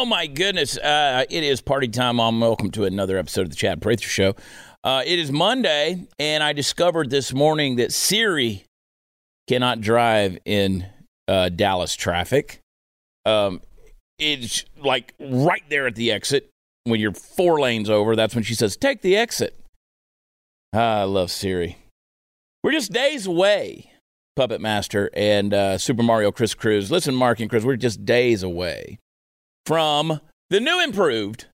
Oh my goodness! Uh, it is party time. On welcome to another episode of the Chad Prather Show. Uh, it is Monday, and I discovered this morning that Siri cannot drive in uh, Dallas traffic. Um, it's like right there at the exit when you're four lanes over. That's when she says, "Take the exit." Ah, I love Siri. We're just days away, Puppet Master and uh, Super Mario Chris Cruz. Listen, Mark and Chris, we're just days away from the new improved,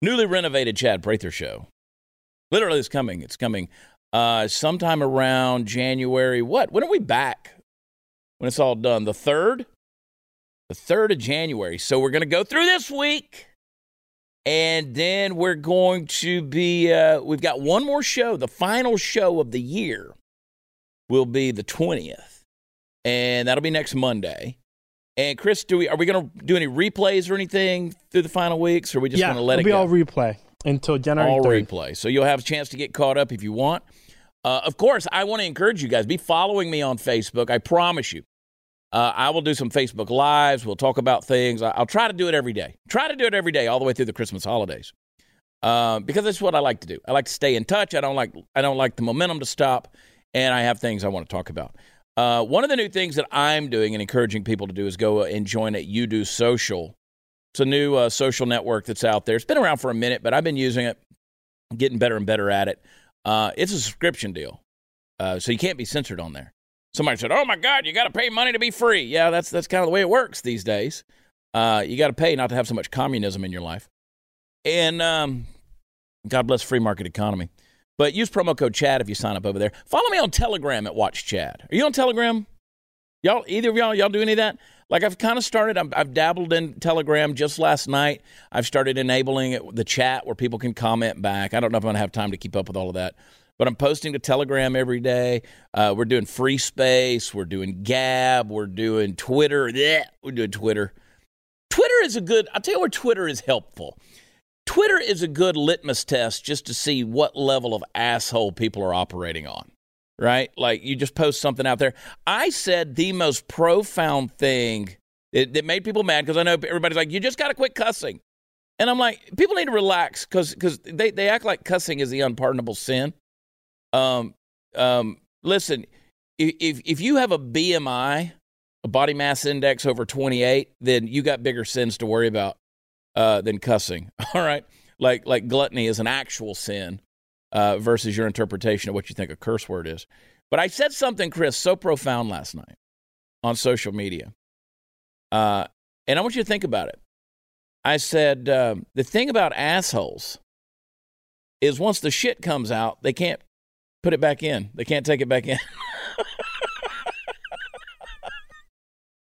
newly renovated Chad Prather show. Literally, it's coming. It's coming uh, sometime around January. What? When are we back? When it's all done? The third? The third of January. So we're going to go through this week. And then we're going to be, uh, we've got one more show. The final show of the year will be the 20th. And that'll be next Monday. And Chris, do we are we going to do any replays or anything through the final weeks, or are we just yeah, going to let it'll it be go? all replay until January all 3rd. replay. So you'll have a chance to get caught up if you want. Uh, of course, I want to encourage you guys be following me on Facebook. I promise you, uh, I will do some Facebook lives. We'll talk about things. I- I'll try to do it every day. Try to do it every day, all the way through the Christmas holidays, uh, because that's what I like to do. I like to stay in touch. I don't like I don't like the momentum to stop, and I have things I want to talk about. Uh, one of the new things that I'm doing and encouraging people to do is go and join at You Do Social. It's a new uh, social network that's out there. It's been around for a minute, but I've been using it, getting better and better at it. Uh, it's a subscription deal, uh, so you can't be censored on there. Somebody said, "Oh my God, you got to pay money to be free." Yeah, that's that's kind of the way it works these days. Uh, you got to pay not to have so much communism in your life. And um, God bless free market economy. But use promo code Chad if you sign up over there. Follow me on Telegram at Watch Chad. Are you on Telegram? Y'all, either of y'all, y'all do any of that? Like I've kind of started. I've, I've dabbled in Telegram just last night. I've started enabling it, the chat where people can comment back. I don't know if I'm gonna have time to keep up with all of that, but I'm posting to Telegram every day. Uh, we're doing Free Space. We're doing Gab. We're doing Twitter. Blech, we're doing Twitter. Twitter is a good. I'll tell you where Twitter is helpful. Twitter is a good litmus test just to see what level of asshole people are operating on, right? Like you just post something out there. I said the most profound thing that, made people mad because I know everybody's like, you just got to quit cussing. And I'm like, people need to relax because they, they act like cussing is the unpardonable sin. Um, um, listen, if, if you have a BMI, a body mass index over 28, then you got bigger sins to worry about uh, than cussing. All right, like like gluttony is an actual sin uh, versus your interpretation of what you think a curse word is. But I said something, Chris, so profound last night on social media, uh, and I want you to think about it. I said uh, the thing about assholes is once the shit comes out, they can't put it back in. They can't take it back in.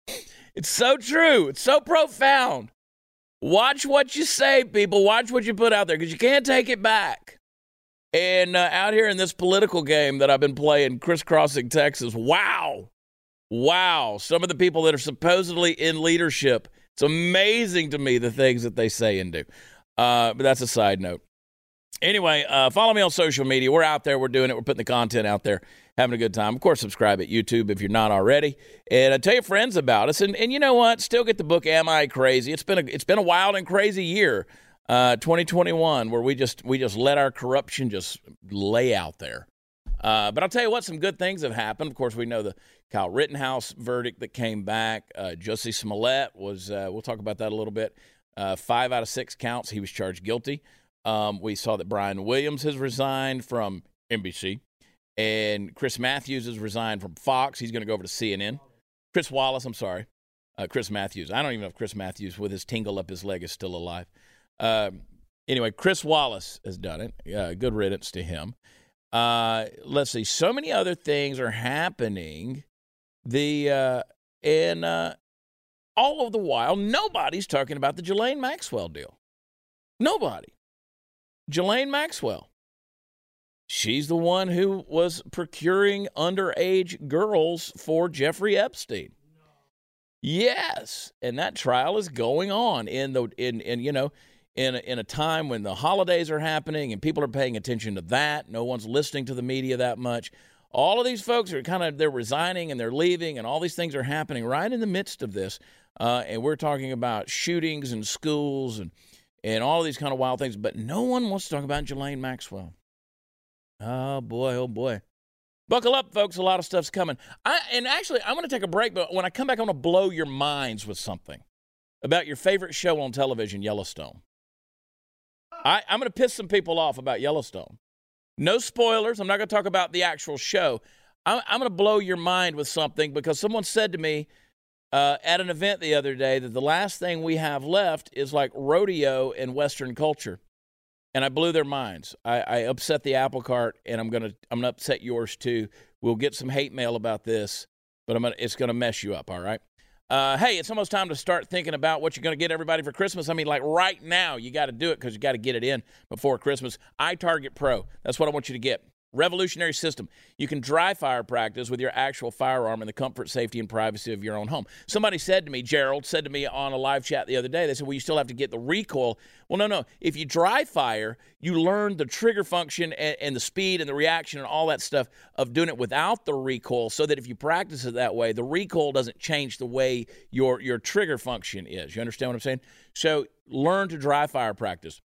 it's so true. It's so profound. Watch what you say, people. Watch what you put out there because you can't take it back. And uh, out here in this political game that I've been playing, crisscrossing Texas, wow. Wow. Some of the people that are supposedly in leadership, it's amazing to me the things that they say and do. Uh, but that's a side note. Anyway, uh, follow me on social media. We're out there. We're doing it. We're putting the content out there, having a good time. Of course, subscribe at YouTube if you're not already, and uh, tell your friends about us. And, and you know what? Still get the book. Am I crazy? It's been a it's been a wild and crazy year, uh, 2021, where we just we just let our corruption just lay out there. Uh, but I'll tell you what, some good things have happened. Of course, we know the Kyle Rittenhouse verdict that came back. Uh, Jussie Smollett was. Uh, we'll talk about that a little bit. Uh, five out of six counts, he was charged guilty. Um, we saw that Brian Williams has resigned from NBC, and Chris Matthews has resigned from Fox. He's going to go over to CNN. Chris Wallace, I'm sorry, uh, Chris Matthews. I don't even know if Chris Matthews, with his tingle up his leg, is still alive. Um, anyway, Chris Wallace has done it. Uh, good riddance to him. Uh, let's see. So many other things are happening. The uh, and uh, all of the while, nobody's talking about the Ghislaine Maxwell deal. Nobody. Ghislaine Maxwell. She's the one who was procuring underage girls for Jeffrey Epstein. Yes, and that trial is going on in the in in you know in a, in a time when the holidays are happening and people are paying attention to that. No one's listening to the media that much. All of these folks are kind of they're resigning and they're leaving, and all these things are happening right in the midst of this. uh, and we're talking about shootings and schools and and all these kind of wild things. But no one wants to talk about Ghislaine Maxwell. Oh boy, oh boy. Buckle up, folks. A lot of stuff's coming. I, and actually, I'm going to take a break, but when I come back, I'm going to blow your minds with something about your favorite show on television, Yellowstone. I, I'm going to piss some people off about Yellowstone. No spoilers. I'm not going to talk about the actual show. I'm, I'm going to blow your mind with something because someone said to me uh, at an event the other day that the last thing we have left is like rodeo and Western culture. And I blew their minds. I, I upset the apple cart, and I'm gonna I'm gonna upset yours too. We'll get some hate mail about this, but I'm gonna, it's gonna mess you up. All right. Uh, hey, it's almost time to start thinking about what you're going to get everybody for Christmas. I mean, like right now, you got to do it because you got to get it in before Christmas. iTarget Pro. That's what I want you to get. Revolutionary system. You can dry fire practice with your actual firearm in the comfort, safety, and privacy of your own home. Somebody said to me, Gerald said to me on a live chat the other day, they said, Well, you still have to get the recoil. Well, no, no. If you dry fire, you learn the trigger function and, and the speed and the reaction and all that stuff of doing it without the recoil so that if you practice it that way, the recoil doesn't change the way your, your trigger function is. You understand what I'm saying? So learn to dry fire practice.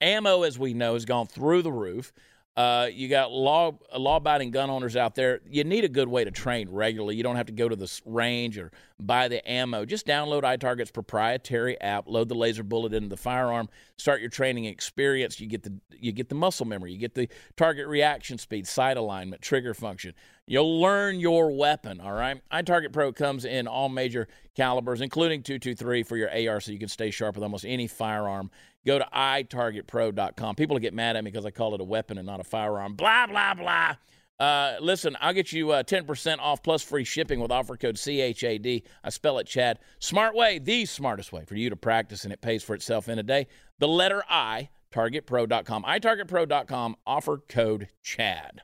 Ammo, as we know, has gone through the roof. Uh, you got law law abiding gun owners out there. You need a good way to train regularly. You don't have to go to the range or buy the ammo. Just download iTarget's proprietary app, load the laser bullet into the firearm, start your training experience. You get the you get the muscle memory, you get the target reaction speed, sight alignment, trigger function. You'll learn your weapon. All right. iTarget Pro comes in all major calibers, including 223 for your AR, so you can stay sharp with almost any firearm Go to itargetpro.com. People get mad at me because I call it a weapon and not a firearm. Blah, blah, blah. Uh, listen, I'll get you uh, 10% off plus free shipping with offer code CHAD. I spell it Chad. Smart way, the smartest way for you to practice, and it pays for itself in a day. The letter I, targetpro.com. itargetpro.com, offer code CHAD.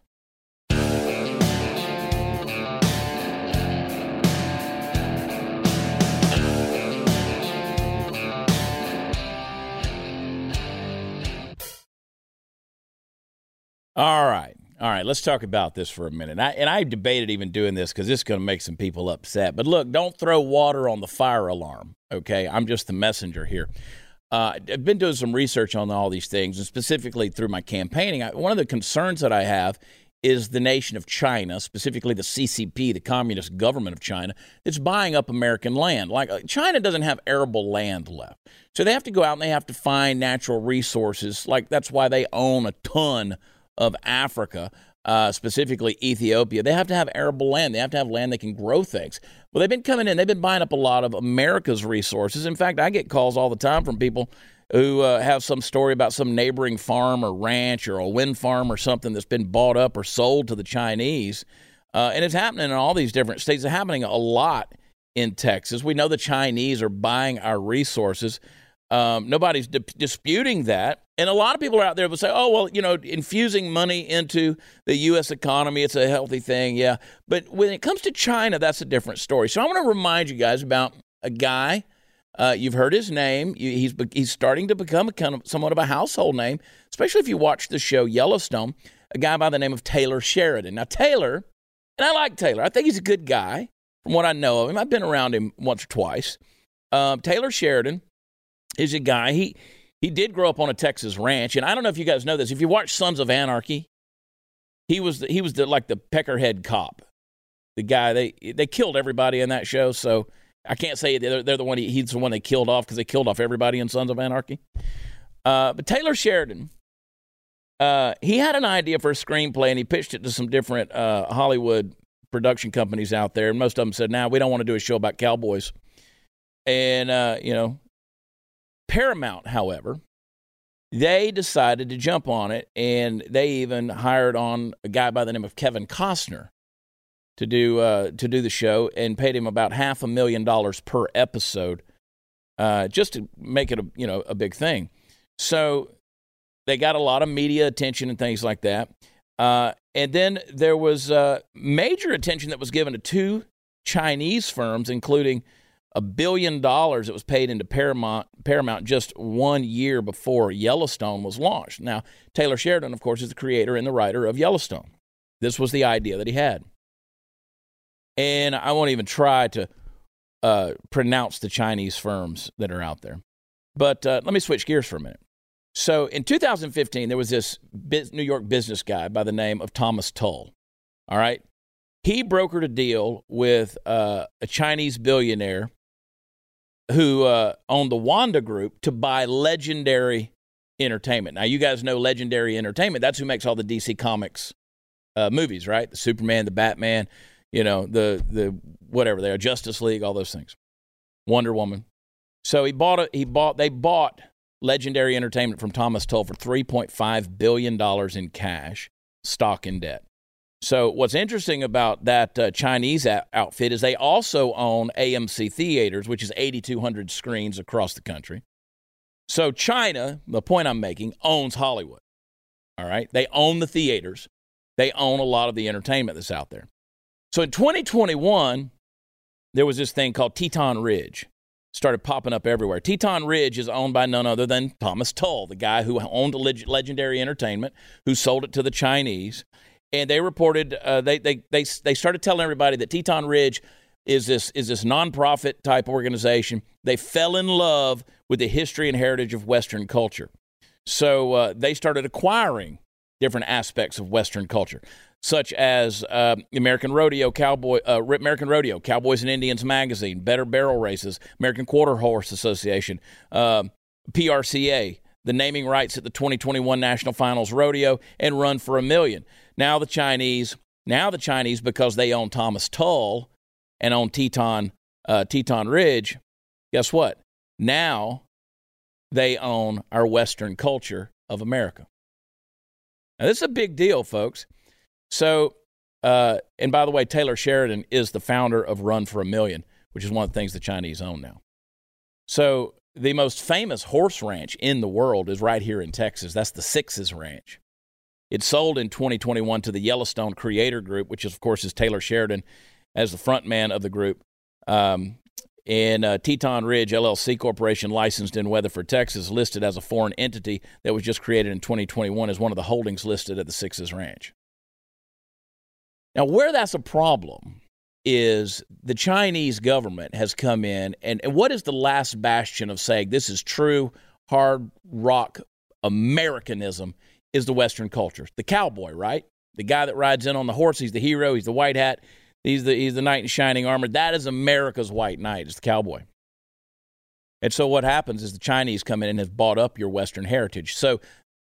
All right. All right, let's talk about this for a minute. I, and I debated even doing this because this is going to make some people upset. But look, don't throw water on the fire alarm, okay? I'm just the messenger here. Uh, I've been doing some research on all these things, and specifically through my campaigning. I, one of the concerns that I have is the nation of China, specifically the CCP, the Communist government of China, that's buying up American land. Like uh, China doesn't have arable land left. So they have to go out and they have to find natural resources. Like that's why they own a ton of Africa, uh, specifically Ethiopia, they have to have arable land. They have to have land that can grow things. Well, they've been coming in, they've been buying up a lot of America's resources. In fact, I get calls all the time from people who uh, have some story about some neighboring farm or ranch or a wind farm or something that's been bought up or sold to the Chinese. Uh, and it's happening in all these different states. It's happening a lot in Texas. We know the Chinese are buying our resources. Um, nobody's di- disputing that. And a lot of people are out there will say, oh, well, you know, infusing money into the U.S. economy, it's a healthy thing. Yeah. But when it comes to China, that's a different story. So I want to remind you guys about a guy. Uh, you've heard his name. He's, he's starting to become a kind of somewhat of a household name, especially if you watch the show Yellowstone, a guy by the name of Taylor Sheridan. Now, Taylor, and I like Taylor, I think he's a good guy from what I know of him. I've been around him once or twice. Uh, Taylor Sheridan is a guy. He he did grow up on a Texas ranch, and I don't know if you guys know this. If you watch Sons of Anarchy, he was the, he was the like the peckerhead cop, the guy they they killed everybody in that show. So I can't say they're, they're the one he, he's the one they killed off because they killed off everybody in Sons of Anarchy. Uh, but Taylor Sheridan, uh, he had an idea for a screenplay and he pitched it to some different uh, Hollywood production companies out there, and most of them said, "Now nah, we don't want to do a show about cowboys." And uh, you know, Paramount, however, they decided to jump on it and they even hired on a guy by the name of Kevin Costner to do uh, to do the show and paid him about half a million dollars per episode uh, just to make it a you know a big thing. So they got a lot of media attention and things like that. Uh, and then there was uh, major attention that was given to two Chinese firms, including a billion dollars that was paid into Paramount, Paramount just one year before Yellowstone was launched. Now, Taylor Sheridan, of course, is the creator and the writer of Yellowstone. This was the idea that he had. And I won't even try to uh, pronounce the Chinese firms that are out there. But uh, let me switch gears for a minute. So in 2015, there was this New York business guy by the name of Thomas Tull. All right. He brokered a deal with uh, a Chinese billionaire who uh, owned the Wanda Group to buy legendary entertainment. Now, you guys know legendary entertainment. That's who makes all the DC Comics uh, movies, right? The Superman, the Batman, you know, the the whatever they are, Justice League, all those things, Wonder Woman. So he bought it. He bought. They bought Legendary Entertainment from Thomas Tull for three point five billion dollars in cash, stock, and debt. So what's interesting about that uh, Chinese a- outfit is they also own AMC theaters, which is 8,200 screens across the country. So China, the point I'm making, owns Hollywood. All right, they own the theaters. They own a lot of the entertainment that's out there. So in 2021, there was this thing called Teton Ridge. Started popping up everywhere. Teton Ridge is owned by none other than Thomas Tull, the guy who owned Legendary Entertainment, who sold it to the Chinese. And they reported uh, they, they they they started telling everybody that Teton Ridge is this is this nonprofit type organization. They fell in love with the history and heritage of Western culture, so uh, they started acquiring different aspects of Western culture, such as uh, American Rodeo, Cowboy, uh, American Rodeo, Cowboys and Indians magazine, Better Barrel Races, American Quarter Horse Association, uh, PRCA, the naming rights at the 2021 National Finals Rodeo, and Run for a Million. Now the Chinese, now the Chinese, because they own Thomas Tull and own Teton uh, Teton Ridge, guess what? Now they own our Western culture of America. Now, this is a big deal, folks. So, uh, and by the way, Taylor Sheridan is the founder of Run for a Million, which is one of the things the Chinese own now. So, the most famous horse ranch in the world is right here in Texas. That's the Sixes Ranch. It sold in 2021 to the Yellowstone Creator Group, which is, of course is Taylor Sheridan as the front man of the group. Um, and uh, Teton Ridge LLC Corporation, licensed in Weatherford, Texas, listed as a foreign entity that was just created in 2021 as one of the holdings listed at the Sixes Ranch. Now, where that's a problem is the Chinese government has come in, and, and what is the last bastion of saying this is true hard rock Americanism is the Western culture? The cowboy, right? The guy that rides in on the horse, he's the hero, he's the white hat, He's the, he's the knight in shining armor. That is America's white knight, it's the cowboy. And so what happens is the Chinese come in and have bought up your Western heritage. So,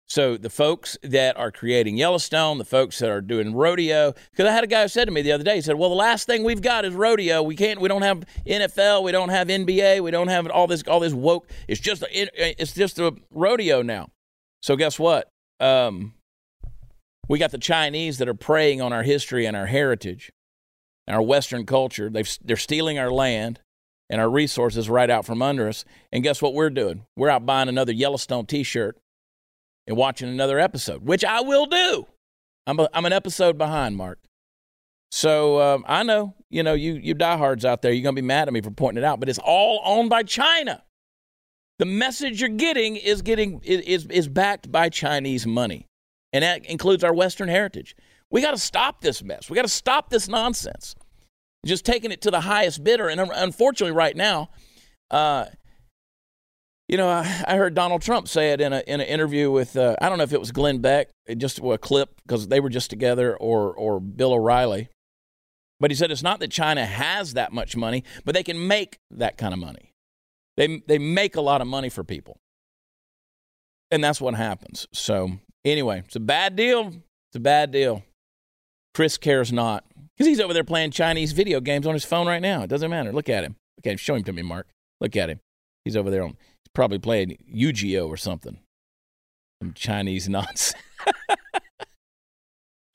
so the folks that are creating Yellowstone, the folks that are doing rodeo, because I had a guy who said to me the other day, he said, "Well, the last thing we've got is rodeo. We can't, we don't have NFL, we don't have NBA, we don't have all this, all this woke. It's just, it's just a rodeo now." So guess what? Um, we got the Chinese that are preying on our history and our heritage our Western culture. they they're stealing our land and our resources right out from under us. And guess what we're doing? We're out buying another Yellowstone t shirt and watching another episode, which I will do. I'm, a, I'm an episode behind, Mark. So um, I know, you know, you, you diehards out there, you're going to be mad at me for pointing it out, but it's all owned by China. The message you're getting is getting is, is backed by Chinese money, and that includes our Western heritage. We got to stop this mess. We got to stop this nonsense. Just taking it to the highest bidder. And unfortunately, right now, uh, you know, I, heard Donald Trump say it in, a, in an interview with, uh, I don't know if it was Glenn Beck, just a clip because they were just together, or, or Bill O'Reilly. But he said it's not that China has that much money, but they can make that kind of money. They, they make a lot of money for people. And that's what happens. So, anyway, it's a bad deal. It's a bad deal. Chris cares not. Because he's over there playing Chinese video games on his phone right now. It doesn't matter. Look at him. Okay, show him to me, Mark. Look at him. He's over there. On, he's probably playing Yu-Gi-Oh or something. Some Chinese nonsense.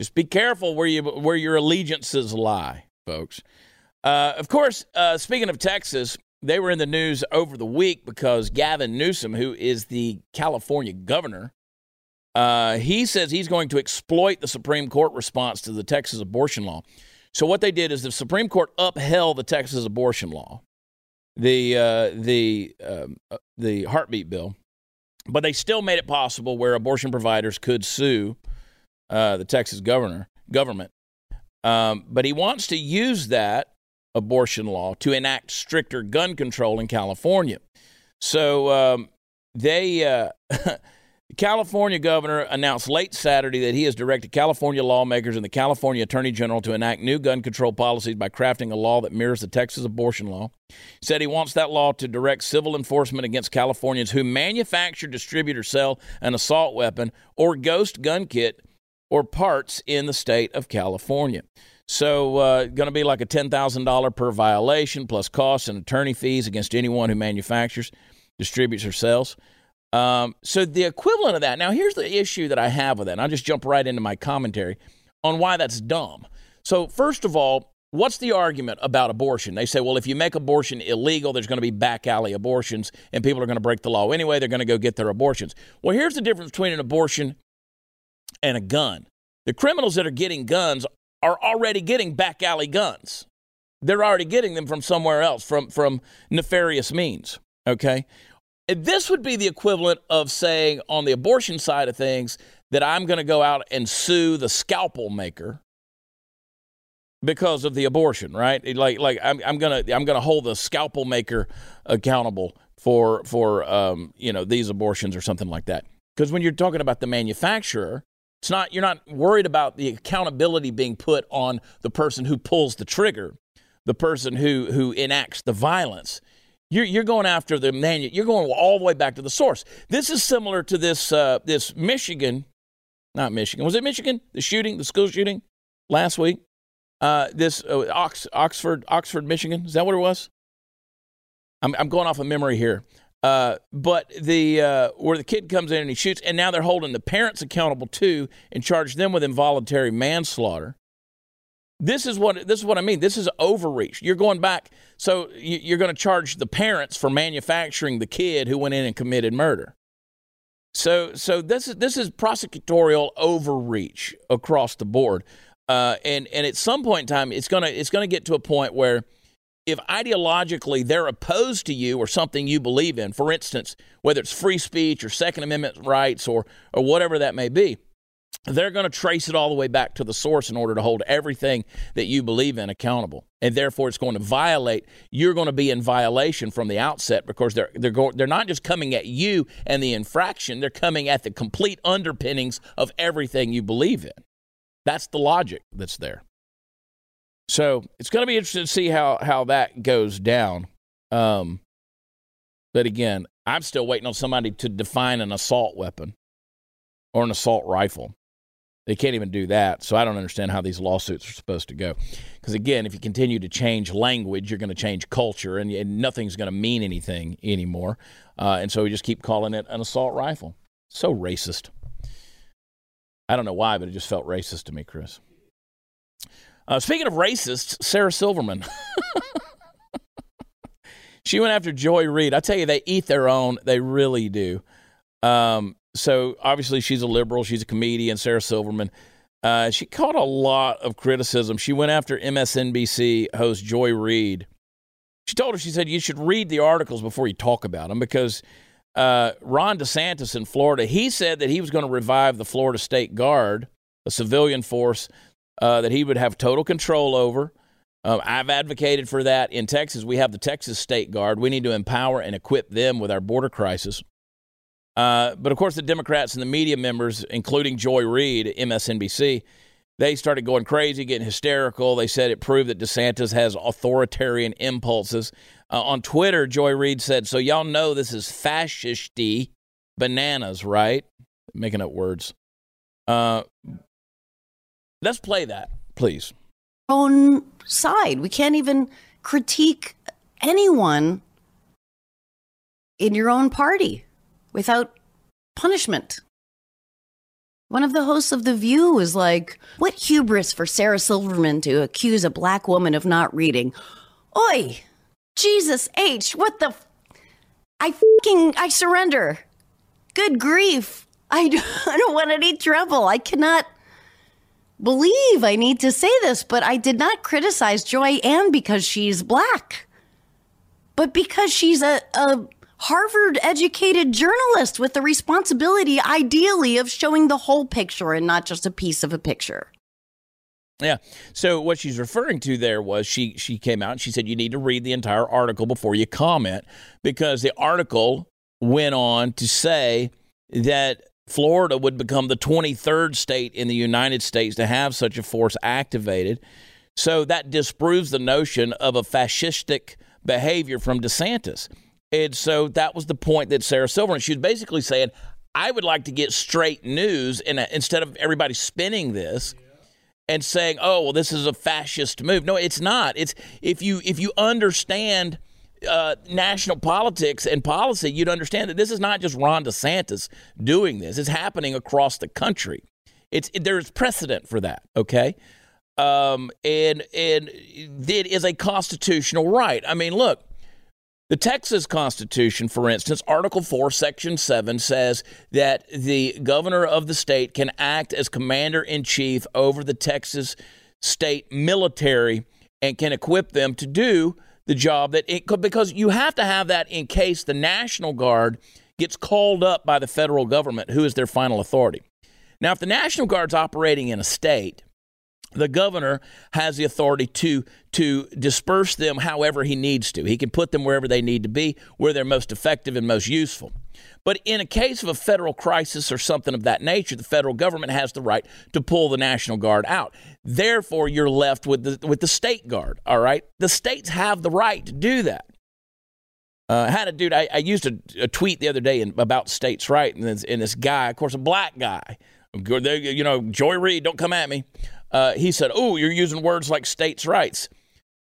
Just be careful where you where your allegiances lie, folks. Uh, of course, uh, speaking of Texas, they were in the news over the week because Gavin Newsom, who is the California governor, uh, he says he's going to exploit the Supreme Court response to the Texas abortion law. So what they did is the Supreme Court upheld the Texas abortion law, the uh, the um, uh, the heartbeat bill, but they still made it possible where abortion providers could sue uh, the Texas governor government. Um, but he wants to use that abortion law to enact stricter gun control in California. So um, they. Uh, California governor announced late Saturday that he has directed California lawmakers and the California Attorney General to enact new gun control policies by crafting a law that mirrors the Texas abortion law. He said he wants that law to direct civil enforcement against Californians who manufacture, distribute, or sell an assault weapon or ghost gun kit or parts in the state of California. So, uh, going to be like a $10,000 per violation plus costs and attorney fees against anyone who manufactures, distributes, or sells. Um, so the equivalent of that. Now, here's the issue that I have with that. And I'll just jump right into my commentary on why that's dumb. So, first of all, what's the argument about abortion? They say, well, if you make abortion illegal, there's going to be back alley abortions, and people are going to break the law anyway. They're going to go get their abortions. Well, here's the difference between an abortion and a gun. The criminals that are getting guns are already getting back alley guns. They're already getting them from somewhere else, from from nefarious means. Okay, this would be the equivalent of saying on the abortion side of things that I'm going to go out and sue the scalpel maker because of the abortion, right? Like, like I'm, I'm gonna, I'm gonna hold the scalpel maker accountable for, for, um, you know, these abortions or something like that. Because when you're talking about the manufacturer, it's not, you're not worried about the accountability being put on the person who pulls the trigger, the person who, who enacts the violence. You're, you're going after the man. You're going all the way back to the source. This is similar to this uh, this Michigan, not Michigan. Was it Michigan? The shooting, the school shooting last week. Uh, this uh, Ox, Oxford, Oxford, Michigan. Is that what it was? I'm, I'm going off of memory here. Uh, but the uh, where the kid comes in and he shoots, and now they're holding the parents accountable too and charge them with involuntary manslaughter. This is what this is what I mean. This is overreach. You're going back, so you're going to charge the parents for manufacturing the kid who went in and committed murder. So, so this is this is prosecutorial overreach across the board, uh, and and at some point in time, it's gonna it's gonna get to a point where if ideologically they're opposed to you or something you believe in, for instance, whether it's free speech or Second Amendment rights or or whatever that may be, they're going to trace it all the way back to the source in order to hold everything that you believe in accountable. And therefore, it's going to violate. You're going to be in violation from the outset because they're they're going, they're not just coming at you and the infraction. They're coming at the complete underpinnings of everything you believe in. That's the logic that's there. So it's going to be interesting to see how how that goes down. Um, but again, I'm still waiting on somebody to define an assault weapon or an assault rifle. They can't even do that. So I don't understand how these lawsuits are supposed to go. Because again, if you continue to change language, you're going to change culture, and, and nothing's going to mean anything anymore. Uh, and so we just keep calling it an assault rifle. So racist. I don't know why, but it just felt racist to me, Chris. Uh, speaking of racists, Sarah Silverman. she went after Joy Reid. I tell you, they eat their own. They really do. Um, so obviously she's a liberal. She's a comedian, Sarah Silverman. Uh, she caught a lot of criticism. She went after MSNBC host Joy Reid. She told her, she said, you should read the articles before you talk about them because uh, Ron DeSantis in Florida, he said that he was going to revive the Florida State Guard, a civilian force uh, that he would have total control over. Uh, I've advocated for that. In Texas, we have the Texas State Guard. We need to empower and equip them with our border crisis. Uh, but of course, the Democrats and the media members, including Joy Reid, MSNBC, they started going crazy, getting hysterical. They said it proved that DeSantis has authoritarian impulses. Uh, on Twitter, Joy Reid said, So y'all know this is fascisty bananas, right? Making up words. Uh, let's play that, please. Own side. We can't even critique anyone in your own party without punishment. One of the hosts of The View was like, What hubris for Sarah Silverman to accuse a black woman of not reading. Oi! Jesus H, what the. F- I fucking. I surrender. Good grief. I I don't want any trouble. I cannot believe I need to say this, but I did not criticize Joy Ann because she's black, but because she's a, a Harvard educated journalist with the responsibility, ideally, of showing the whole picture and not just a piece of a picture. Yeah. So what she's referring to there was she she came out and she said you need to read the entire article before you comment because the article went on to say that Florida would become the 23rd state in the United States to have such a force activated. So that disproves the notion of a fascistic behavior from DeSantis. And so that was the point that Sarah Silverman, she was basically saying, I would like to get straight news and instead of everybody spinning this and saying, "Oh, well, this is a fascist move." No, it's not. It's if you if you understand uh, national politics and policy, you'd understand that this is not just Ron DeSantis doing this. It's happening across the country. It's there's precedent for that. Okay, um, and and it is a constitutional right. I mean, look. The Texas Constitution, for instance, Article 4, Section 7 says that the governor of the state can act as commander in chief over the Texas state military and can equip them to do the job that it could, because you have to have that in case the National Guard gets called up by the federal government, who is their final authority. Now, if the National Guard's operating in a state, the governor has the authority to to disperse them however he needs to. He can put them wherever they need to be, where they're most effective and most useful. But in a case of a federal crisis or something of that nature, the federal government has the right to pull the National Guard out. Therefore, you're left with the, with the state guard, all right? The states have the right to do that. Uh, I had a dude, I, I used a, a, tweet the other day in, about states' right, and this, and this guy, of course, a black guy, you know, Joy Reid, don't come at me. Uh, he said, Oh, you're using words like states' rights.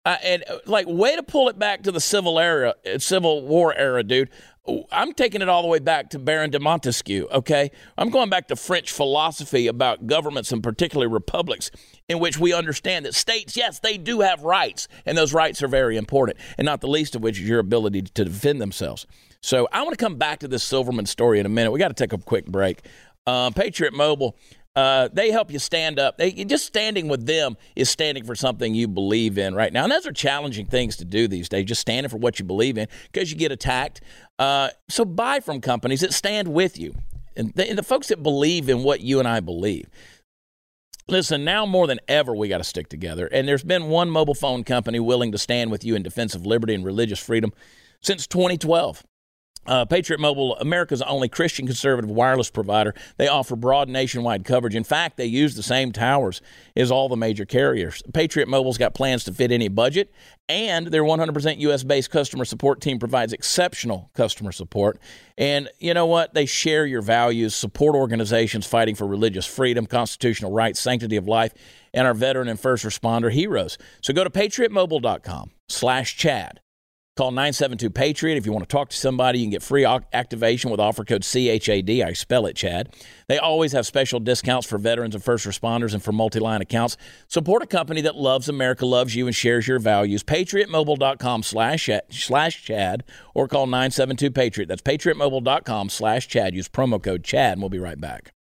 Uh, and uh, like, way to pull it back to the Civil era, uh, Civil War era, dude. I'm taking it all the way back to Baron de Montesquieu, okay? I'm going back to French philosophy about governments and particularly republics, in which we understand that states, yes, they do have rights, and those rights are very important, and not the least of which is your ability to defend themselves. So I want to come back to this Silverman story in a minute. We got to take a quick break. Uh, Patriot Mobile uh, they help you stand up. They, just standing with them is standing for something you believe in right now. And those are challenging things to do these days, just standing for what you believe in because you get attacked. Uh, so buy from companies that stand with you and the, and the folks that believe in what you and I believe. Listen, now more than ever, we got to stick together. And there's been one mobile phone company willing to stand with you in defense of liberty and religious freedom since 2012. Uh, Patriot Mobile, America's only Christian conservative wireless provider, they offer broad nationwide coverage. In fact, they use the same towers as all the major carriers. Patriot Mobile's got plans to fit any budget, and their 100% US based customer support team provides exceptional customer support. And you know what? They share your values, support organizations fighting for religious freedom, constitutional rights, sanctity of life, and our veteran and first responder heroes. So go to patriotmobile.com slash Chad. Call 972 Patriot if you want to talk to somebody. You can get free activation with offer code CHAD. I spell it, Chad. They always have special discounts for veterans and first responders and for multi line accounts. Support a company that loves America, loves you, and shares your values. PatriotMobile.com slash Chad or call 972 Patriot. That's PatriotMobile.com slash Chad. Use promo code Chad, and we'll be right back.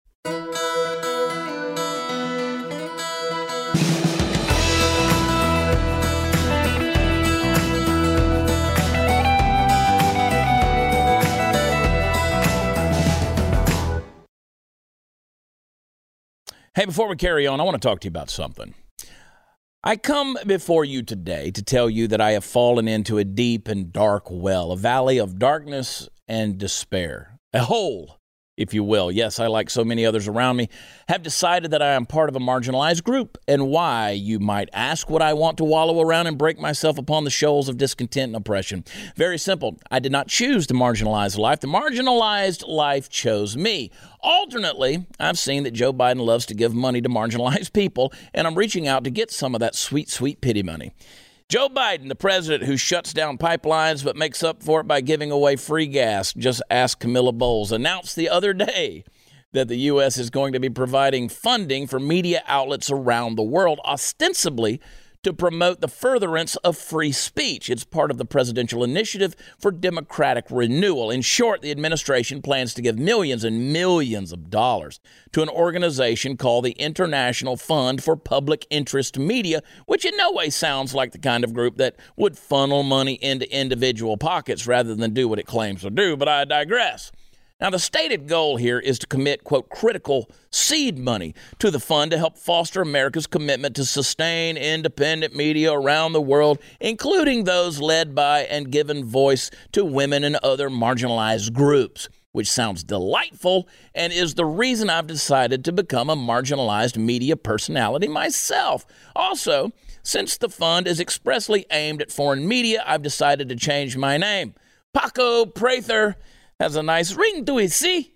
Hey, before we carry on, I want to talk to you about something. I come before you today to tell you that I have fallen into a deep and dark well, a valley of darkness and despair, a hole if you will. Yes, I, like so many others around me, have decided that I am part of a marginalized group. And why, you might ask, would I want to wallow around and break myself upon the shoals of discontent and oppression? Very simple. I did not choose the marginalized life. The marginalized life chose me. Alternately, I've seen that Joe Biden loves to give money to marginalized people, and I'm reaching out to get some of that sweet, sweet pity money. Joe Biden, the president who shuts down pipelines but makes up for it by giving away free gas, just ask Camilla Bowles, announced the other day that the U.S. is going to be providing funding for media outlets around the world, ostensibly to promote the furtherance of free speech. It's part of the presidential initiative for democratic renewal. In short, the administration plans to give millions and millions of dollars to an organization called the International Fund for Public Interest Media, which in no way sounds like the kind of group that would funnel money into individual pockets rather than do what it claims to do, but I digress. Now, the stated goal here is to commit, quote, critical seed money to the fund to help foster America's commitment to sustain independent media around the world, including those led by and given voice to women and other marginalized groups, which sounds delightful and is the reason I've decided to become a marginalized media personality myself. Also, since the fund is expressly aimed at foreign media, I've decided to change my name. Paco Prather has a nice ring to it, see?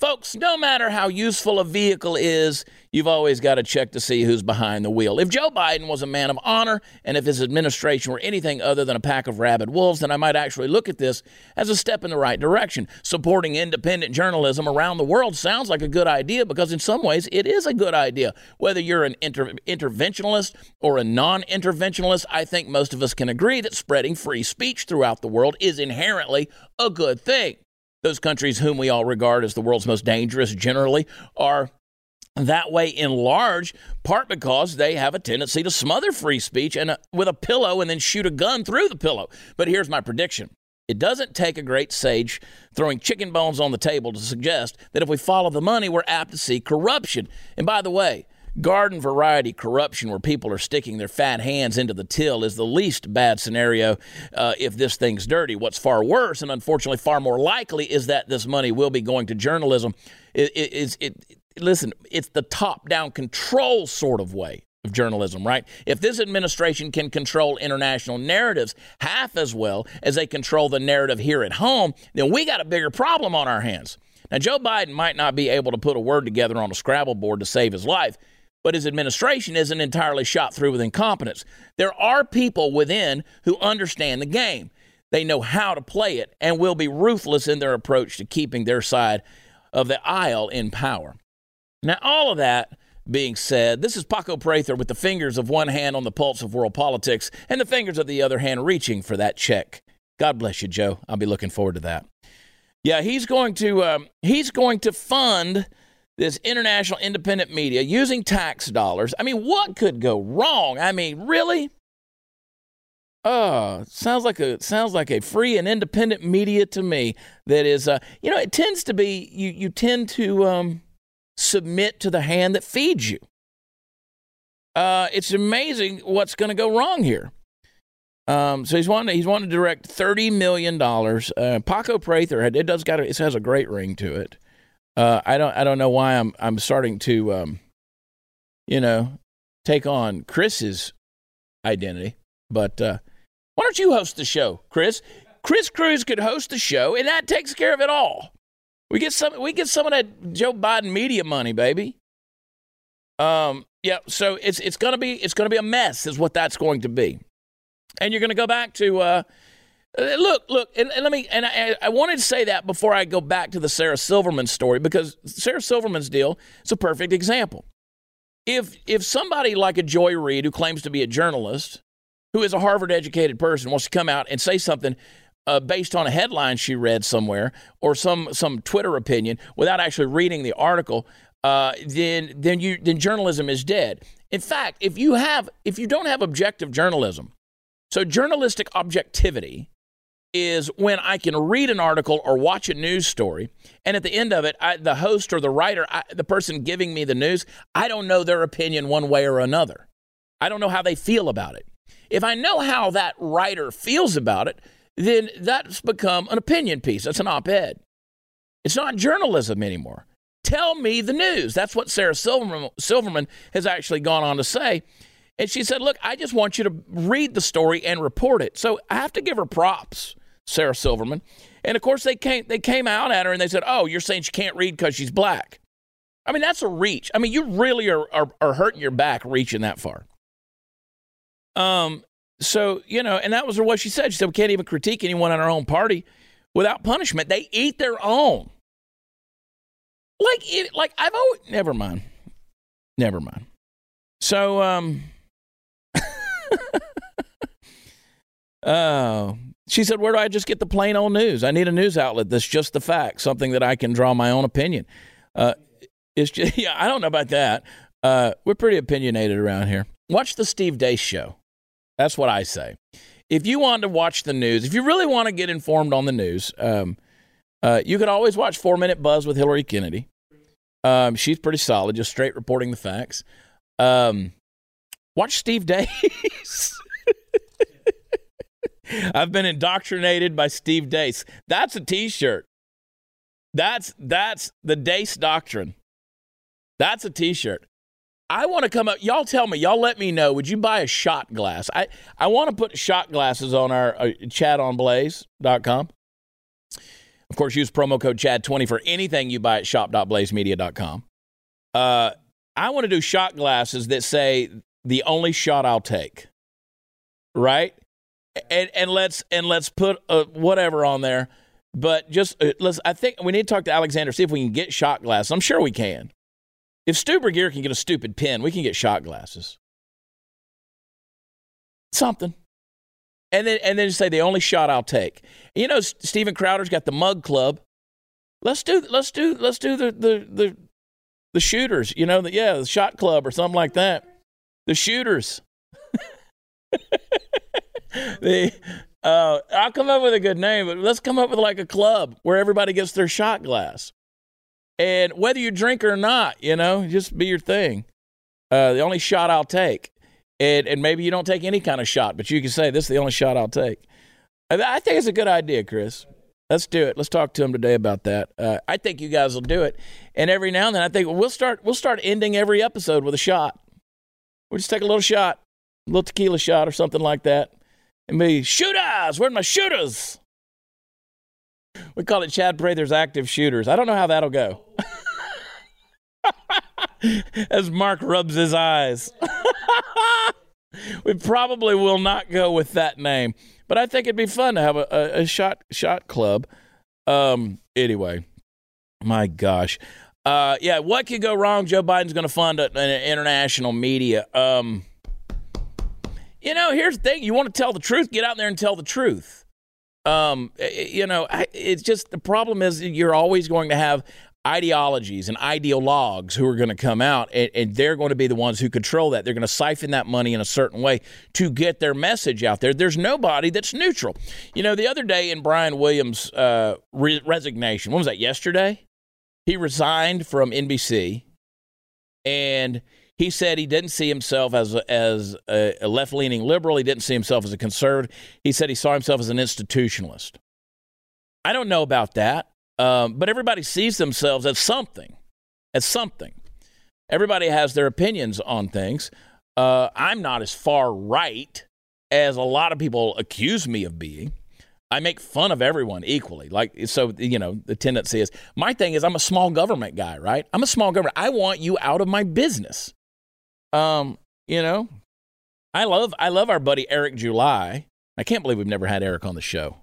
Folks, no matter how useful a vehicle is, you've always got to check to see who's behind the wheel. If Joe Biden was a man of honor and if his administration were anything other than a pack of rabid wolves, then I might actually look at this as a step in the right direction. Supporting independent journalism around the world sounds like a good idea because, in some ways, it is a good idea. Whether you're an inter- interventionalist or a non interventionalist, I think most of us can agree that spreading free speech throughout the world is inherently a good thing. Those countries whom we all regard as the world's most dangerous generally are that way in large part because they have a tendency to smother free speech and a, with a pillow and then shoot a gun through the pillow. But here's my prediction. It doesn't take a great sage throwing chicken bones on the table to suggest that if we follow the money, we're apt to see corruption. And by the way, Garden variety corruption, where people are sticking their fat hands into the till, is the least bad scenario uh, if this thing's dirty. What's far worse, and unfortunately far more likely, is that this money will be going to journalism. It, it, it, it listen, it's the top down control sort of way of journalism, right? If this administration can control international narratives half as well as they control the narrative here at home, then we got a bigger problem on our hands. Now, Joe Biden might not be able to put a word together on a Scrabble board to save his life, but his administration isn't entirely shot through with incompetence. There are people within who understand the game. They know how to play it and will be ruthless in their approach to keeping their side of the aisle in power. Now, all of that being said, this is Paco Prather with the fingers of one hand on the pulse of world politics and the fingers of the other hand reaching for that check. God bless you, Joe. I'll be looking forward to that. Yeah, he's going to um, he's going to fund this international independent media using tax dollars. I mean, what could go wrong? I mean, really? Oh, sounds like a sounds like a free and independent media to me. That is, uh, you know, it tends to be you. You tend to um, submit to the hand that feeds you. Uh, it's amazing what's going to go wrong here. Um, so he's wanting to, he's wanting to direct thirty million dollars. Uh, Paco Prather, it does got it has a great ring to it. Uh, I don't I don't know why I'm I'm starting to um, you know take on Chris's identity, but uh, why don't you host the show, Chris? Chris Cruz could host the show, and that takes care of it all. We get some we get some of that Joe Biden media money, baby. Um, yeah, so it's it's gonna be it's gonna be a mess, is what that's going to be, and you're gonna go back to. Uh, look, look, and, and let me, and I, I, wanted to say that before I go back to the Sarah Silverman story because Sarah Silverman's deal is a perfect example. If if somebody like a Joy Reid who claims to be a journalist, who is a Harvard educated person, wants to come out and say something uh, based on a headline she read somewhere or some some Twitter opinion without actually reading the article, uh, then then you then journalism is dead. In fact, if you have if you don't have objective journalism, so journalistic objectivity is when I can read an article or watch a news story, and at the end of it, I, the host or the writer, I, the person giving me the news, I don't know their opinion one way or another. I don't know how they feel about it. If I know how that writer feels about it, then that's become an opinion piece. That's an op ed. It's not journalism anymore. Tell me the news. That's what Sarah Silverman, Silverman has actually gone on to say. And she said, Look, I just want you to read the story and report it. So I have to give her props. Sarah Silverman. And of course, they came, they came out at her and they said, Oh, you're saying she can't read because she's black. I mean, that's a reach. I mean, you really are, are, are hurting your back reaching that far. Um, so, you know, and that was what she said. She said, We can't even critique anyone in our own party without punishment. They eat their own. Like, it, like I've always, never mind. Never mind. So, um, oh, she said, Where do I just get the plain old news? I need a news outlet that's just the facts, something that I can draw my own opinion. Uh, it's just, yeah, I don't know about that. Uh, we're pretty opinionated around here. Watch the Steve Deace show. That's what I say. If you want to watch the news, if you really want to get informed on the news, um, Uh, you can always watch Four Minute Buzz with Hilary Kennedy. Um, she's pretty solid, just straight reporting the facts. Um, watch Steve Deace. I've been indoctrinated by Steve Deace. That's a T-shirt. That's that's the Deace doctrine. That's a T-shirt. I want to come up. Y'all tell me. Y'all let me know. Would you buy a shot glass? I I want to put shot glasses on our uh, chadonblaze.com. Of course, use promo code CHAD20 for anything you buy at shop.blazemedia.com. Uh, I want to do shot glasses that say the only shot I'll take. Right? And and let's and let's put uh, whatever on there. But just uh, let's I think we need to talk to Alexander see if we can get shot glasses. I'm sure we can. If Stu Burguiere can get a stupid pen, we can get shot glasses. Something. And then and then say the only shot I'll take. You know, Steven Crowder's got the mug club. Let's do let's do let's do the the the, the shooters, you know, the, yeah, the shot club or something like that. The shooters. the uh, I'll come up with a good name, but let's come up with like a club where everybody gets their shot glass. And whether you drink or not, you know, just be your thing. Uh, the only shot I'll take. And, and maybe you don't take any kind of shot, but you can say, this is the only shot I'll take. I think it's a good idea, Chris. Let's do it. Let's talk to him today about that. Uh, I think you guys will do it. And every now and then, I think we'll start we'll start ending every episode with a shot. We'll just take a little shot, a little tequila shot or something like that, and be shooters. Where's my shooters? We call it Chad Prather's active shooters. I don't know how that'll go. As Mark rubs his eyes. we probably will not go with that name, but I think it'd be fun to have a, a, a shot shot club. Um, anyway, my gosh, uh, yeah, what could go wrong? Joe Biden's going to fund an international media. Um, you know, here's the thing: you want to tell the truth, get out there and tell the truth. Um, you know, it's just the problem is you're always going to have ideologies and ideologues who are going to come out and, and, they're going to be the ones who control that. They're going to siphon that money in a certain way to get their message out there. There's nobody that's neutral. You know, the other day in Brian Williams' uh, re- resignation, when was that? Yesterday? He resigned from NBC and he said he didn't see himself as a, as a, left leaning liberal. He didn't see himself as a conservative. He said he saw himself as an institutionalist. I don't know about that, um, but everybody sees themselves as something, as something. Everybody has their opinions on things. Uh, I'm not as far right as a lot of people accuse me of being. I make fun of everyone equally. Like, so, you know, the tendency is my thing is I'm a small government guy, right? I'm a small government. I want you out of my business. Um, you know, I love I love our buddy Eric July. I can't believe we've never had Eric on the show.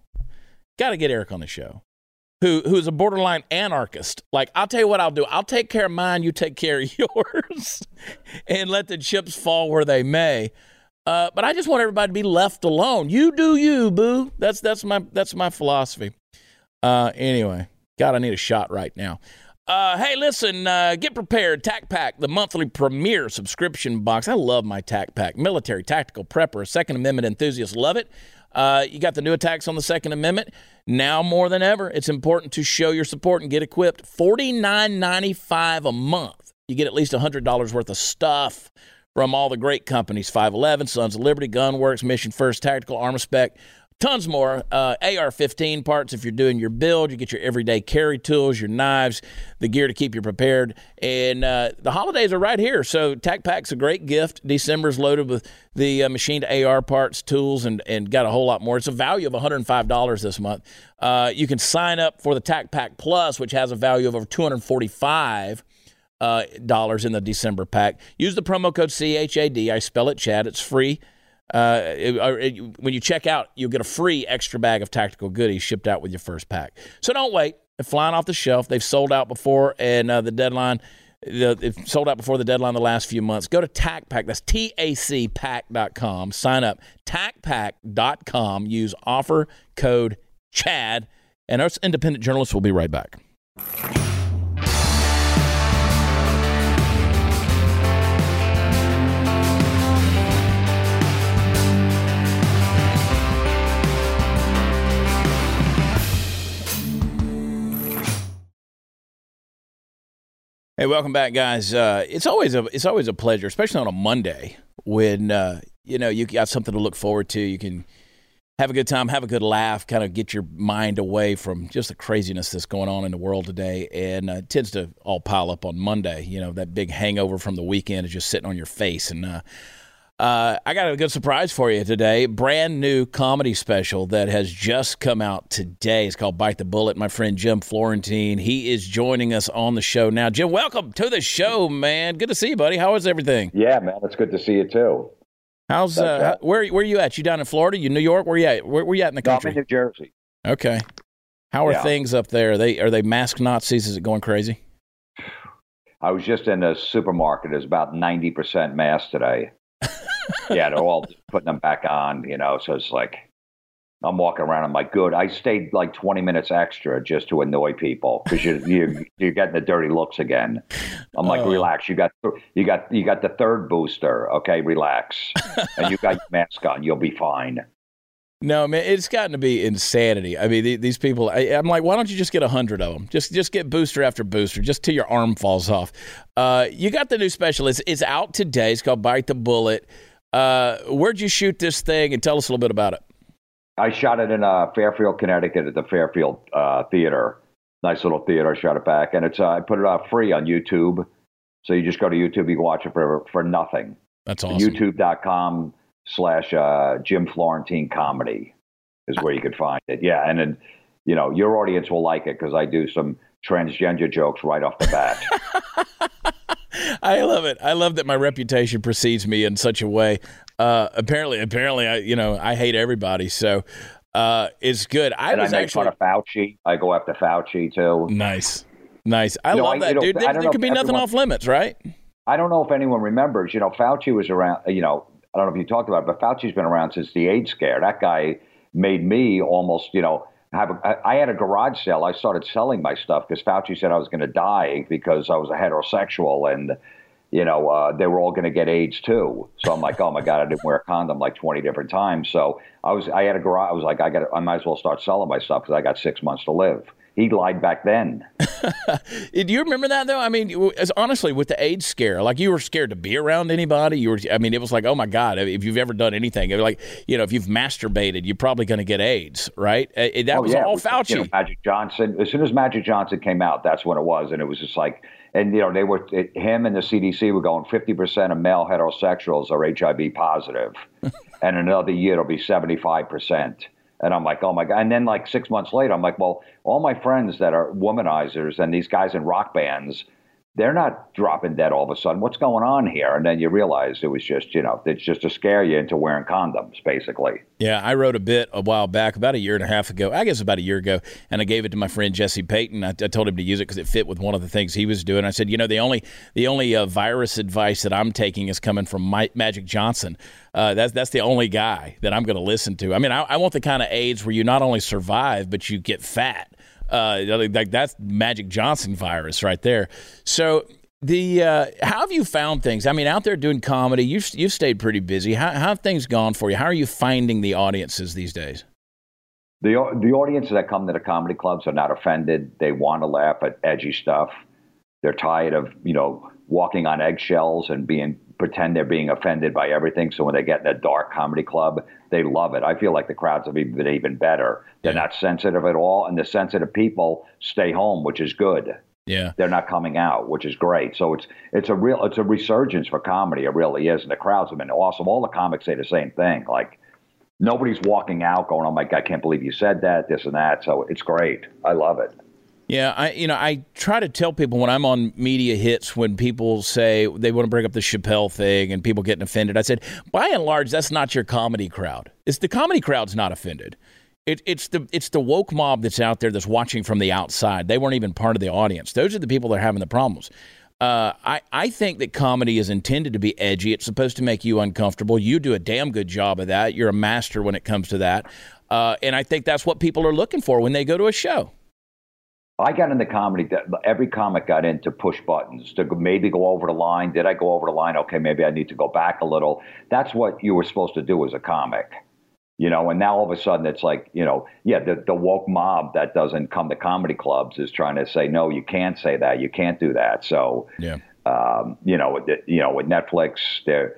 Got to get Eric on the show. Who who's a borderline anarchist? Like I'll tell you what I'll do. I'll take care of mine. You take care of yours, and let the chips fall where they may. Uh, but I just want everybody to be left alone. You do you, boo. That's that's my that's my philosophy. Uh, anyway, God, I need a shot right now. Uh, hey, listen, uh, get prepared. Tac Pack, the monthly premier subscription box. I love my Tac Pack. Military, tactical, prepper, Second Amendment enthusiasts love it. Uh, you got the new attacks on the Second Amendment. Now more than ever, it's important to show your support and get equipped. Forty nine ninety five a month. You get at least $100 worth of stuff from all the great companies 511, Sons of Liberty, Gunworks, Mission First, Tactical, Armaspec. Tons more. Uh, AR 15 parts if you're doing your build. You get your everyday carry tools, your knives, the gear to keep you prepared. And uh, the holidays are right here. So, Tac Pack's a great gift. December's loaded with the uh, machined AR parts, tools, and, and got a whole lot more. It's a value of $105 this month. Uh, you can sign up for the Tac Pack Plus, which has a value of over 245 uh, dollars in the December pack. Use the promo code CHAD. I spell it Chad. It's free. Uh, it, it, when you check out, you'll get a free extra bag of tactical goodies shipped out with your first pack. So don't wait. They're flying off the shelf. They've sold out before, and uh, the deadline. They've sold out before the deadline the last few months. Go to TacPack. That's T A C Pack.com. Sign up. TacPack.com. Use offer code CHAD. And us independent journalists will be right back. Hey, welcome back, guys. Uh, it's always a it's always a pleasure, especially on a Monday when uh, you know you got something to look forward to. You can have a good time, have a good laugh, kind of get your mind away from just the craziness that's going on in the world today. And uh, it tends to all pile up on Monday. You know that big hangover from the weekend is just sitting on your face, and uh, I got a good surprise for you today. Brand new comedy special that has just come out today. It's called Bite the Bullet. My friend Jim Florentine, he is joining us on the show now. Jim, welcome to the show, man. Good to see you, buddy. How is everything? Yeah, man, it's good to see you too. How's uh, how, where where are you at? You down in Florida? You New York? Where you at? Where, where you at in the country? No, I'm in New Jersey. Okay. How are Yeah. things up there? Are they are they mask Nazis? Is it going crazy? I was just in a supermarket. It's about ninety percent mask today. Yeah, they're all putting them back on. You know, so it's like I'm walking around. I'm like, good. I stayed like twenty minutes extra just to annoy people because you you you're getting the dirty looks again. I'm like, Oh. relax. You got you got you got the third booster. Okay, relax. and you got your mask on. You'll be fine. No, man, it's gotten to be insanity. I mean, the- these people. I, I'm like, why don't you just get a hundred of them? Just just get booster after booster, just till your arm falls off. Uh, you got the new special. It's, it's out today. It's called Bite the Bullet. Uh, where'd you shoot this thing? And tell us a little bit about it. I shot it in uh, Fairfield, Connecticut, at the Fairfield uh, Theater. Nice little theater. I shot it back, and it's uh, I put it out free on YouTube. So you just go to YouTube, you can watch it for for nothing. That's awesome. YouTube.com slash uh, Jim Florentine Comedy is where you could find it. Yeah, and then you know your audience will like it because I do some transgender jokes right off the bat. I love it. I love that my reputation precedes me in such a way. Uh, apparently, apparently, I you know I hate everybody, so uh, it's good. I and I was make actually fun of Fauci. I go after Fauci too. nice, nice. I You love I- that, dude. There, there could be if nothing off limits, right? I don't know if anyone remembers, you know, Fauci was around, you know, I don't know if you talked about it, but Fauci's been around since the AIDS scare. That guy made me almost, you know, have a, I, had a garage sale. I started selling my stuff because Fauci said I was going to die because I was a heterosexual and, you know, uh, they were all going to get AIDS too. So I'm like, oh my God, I didn't wear a condom like 20 different times. So I was, I had a garage. I was like, I got, I might as well start selling my stuff because I got six months to live. He lied back then. Do you remember that though? I mean, honestly, with the AIDS scare, like you were scared to be around anybody. You were, I mean, it was like, oh my god, if you've ever done anything, like you know, if you've masturbated, you're probably going to get AIDS, right? Uh, that Oh, was yeah, all was, Fauci. You know, Magic Johnson. As soon as Magic Johnson came out, that's when it was, and it was just like, and you know, they were it, him and the CDC were going fifty percent of male heterosexuals are HIV positive, and another year it'll be seventy five percent. And I'm like, oh my god! And then like six months later, I'm like, well, all my friends that are womanizers and these guys in rock bands, they're not dropping dead all of a sudden. What's going on here? And then you realize it was just, you know, it's just to scare you into wearing condoms, basically. Yeah, I wrote a bit a while back, about a year and a half ago. I guess about a year ago, and I gave it to my friend Jesse Payton. I, I told him to use it because it fit with one of the things he was doing. I said, you know, the only the only uh, virus advice that I'm taking is coming from Mi- Magic Johnson. Uh, that's that's the only guy that I'm going to listen to. I mean, I, I want the kind of AIDS where you not only survive but you get fat. Uh, like that's Magic Johnson virus right there. So the uh, how have you found things? I mean, out there doing comedy, you've you've stayed pretty busy. How, how have things gone for you? How are you finding the audiences these days? The the audiences that come to the comedy clubs are not offended. They want to laugh at edgy stuff. They're tired of you know walking on eggshells and being pretend they're being offended by everything. So when they get in a dark comedy club, they love it. I feel like the crowds have been even better. They're Yeah. not sensitive at all, and the sensitive people stay home, which is good. Yeah. They're not coming out, which is great. So it's it's a real it's a resurgence for comedy. It really is, and the crowds have been awesome. All the comics say the same thing. Like nobody's walking out going, "Oh my god, I can't believe you said that," this and that. So it's great. I love it. Yeah, I you know I try to tell people when I'm on media hits when people say they want to bring up the Chappelle thing and people getting offended. I said, by and large, that's not your comedy crowd. It's the comedy crowd's not offended. It, it's the it's the woke mob that's out there that's watching from the outside. They weren't even part of the audience. Those are the people that are having the problems. Uh, I I think that comedy is intended to be edgy. It's supposed to make you uncomfortable. You do a damn good job of that. You're a master when it comes to that. Uh, and I think that's what people are looking for when they go to a show. I got into comedy. that- Every comic got in to push buttons to maybe go over the line. Did I go over the line? Okay, maybe I need to go back a little. That's what you were supposed to do as a comic. You know, and now all of a sudden it's like, you know, yeah, the, the woke mob that doesn't come to comedy clubs is trying to say, no, you can't say that, you can't do that. So, yeah, um, you know, with you know, with Netflix, they're,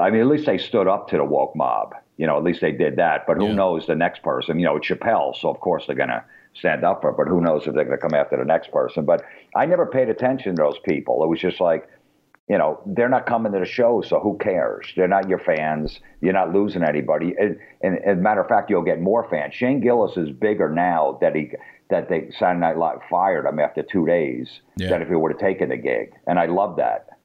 I mean, at least they stood up to the woke mob. You know, at least they did that. But who Yeah. knows the next person? You know, it's Chappelle, so of course they're gonna stand up for. But who knows if they're gonna come after the next person? But I never paid attention to those people. It was just like, you know, they're not coming to the show, so who cares? They're not your fans. You're not losing anybody. And, and, and matter of fact, you'll get more fans. Shane Gillis is bigger now that he that they Saturday Night Live fired him after two days Yeah. than if he would have taken the gig. And I love that.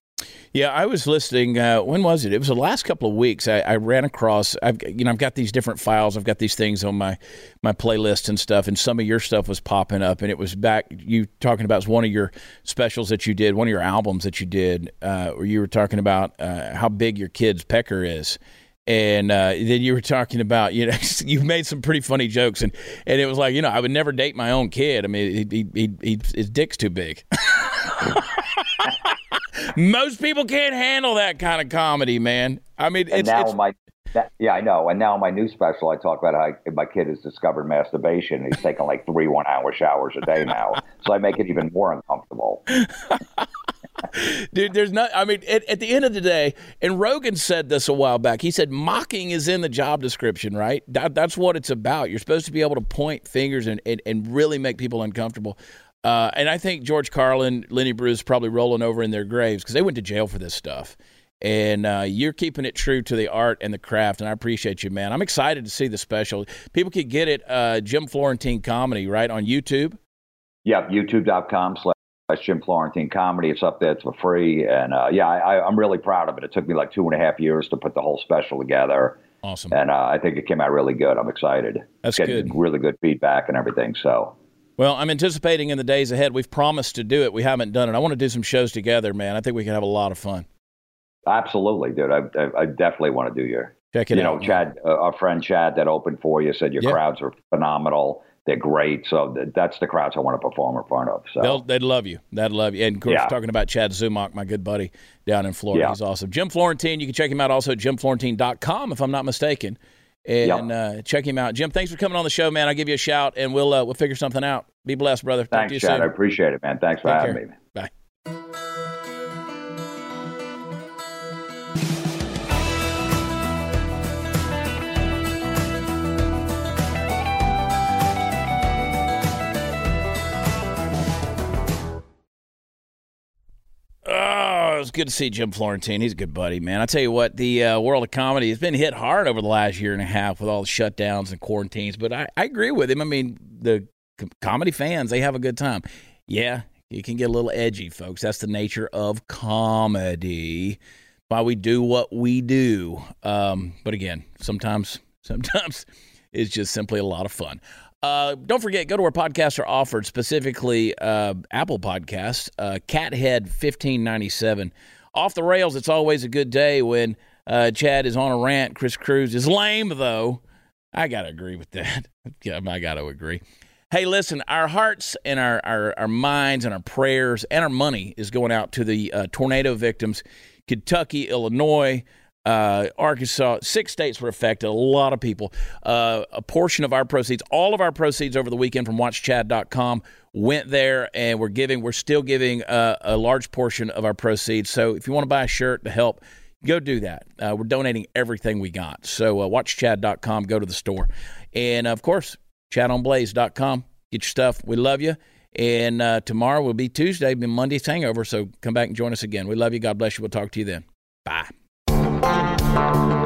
Yeah, I was listening. Uh, when was it? It was the last couple of weeks. I, I ran across. I've you know I've got these different files. I've got these things on my my playlist and stuff. And some of your stuff was popping up, and it was back. You talking about one of your specials that you did, one of your albums that you did, uh, where you were talking about uh, how big your kid's pecker is. And uh, then you were talking about, you know, you made some pretty funny jokes, and, and it was like, you know, I would never date my own kid. I mean, he, he, he, his dick's too big. Most people can't handle that kind of comedy, man. I mean, And it's, now it's my that, yeah, I know. And now my new special, I talk about how my kid has discovered masturbation. He's taking like three one-hour showers a day now, so I make it even more uncomfortable. dude. There's not. I mean, at, at the end of the day, and Rogan said this a while back. He said mocking is in the job description, right? That, that's what it's about. You're supposed to be able to point fingers and and, and really make people uncomfortable. Uh, and I think George Carlin, Lenny Bruce, probably rolling over in their graves because they went to jail for this stuff. And uh, you're keeping it true to the art and the craft, and I appreciate you, man. I'm excited to see the special. People could get it, uh, Jim Florentine Comedy, right on YouTube. Yeah, YouTube.com slash Jim Florentine Comedy. It's up there. It's for free. And uh, yeah, I, I'm really proud of it. It took me like two and a half years to put the whole special together, Awesome. and uh, I think it came out really good. I'm excited. That's Getting good. really good feedback and everything. So. Well, I'm anticipating in the days ahead. We've promised to do it. We haven't done it. I want to do some shows together, man. I think we can have a lot of fun. Absolutely, dude. I, I, I definitely want to do your. Check it you out. know. Chad, uh, our friend Chad that opened for you said your Yeah. crowds are phenomenal. They're great. So th- that's the crowds I want to perform in front of. So They'll, they'd love you. They'd love you. And of course, Yeah. talking about Chad Zumock, my good buddy down in Florida. Yeah. He's awesome. Jim Florentine, you can check him out also at jimflorentine.com, if I'm not mistaken. And uh, check him out. Jim, thanks for coming on the show, man. I'll give you a shout and we'll uh, we'll figure something out. Be blessed, brother. Thanks, Chad. I appreciate it, man. Thanks for Take having care. me. Bye. It's good to see Jim Florentine. He's a good buddy, man. I tell you what, the uh, world of comedy has been hit hard over the last year and a half with all the shutdowns and quarantines. But I, I agree with him. I mean, the com- comedy fans, they have a good time. Yeah, you can get a little edgy, folks. That's the nature of comedy. Why we do what we do. Um, but again, sometimes, sometimes it's just simply a lot of fun. Uh, don't forget, go to where podcasts are offered, specifically uh, Apple Podcasts, uh, Cathead fifteen ninety seven. Off the rails, it's always a good day when uh, Chad is on a rant. Chris Cruz is lame, though. I gotta agree with that. I gotta agree. Hey, listen, our hearts and our, our, our minds and our prayers and our money is going out to the uh, tornado victims. Kentucky, Illinois, uh, Arkansas, six states were affected. A lot of people. Uh, a portion of our proceeds, all of our proceeds over the weekend from WatchChad.com went there, and we're giving. We're still giving uh, a large portion of our proceeds. So if you want to buy a shirt to help, go do that. Uh, we're donating everything we got. So uh, WatchChad.com. Go to the store, and of course, ChadOnBlaze.com. Get your stuff. We love you. And uh, tomorrow will be Tuesday, be Monday's hangover. So come back and join us again. We love you. God bless you. We'll talk to you then. Bye. Música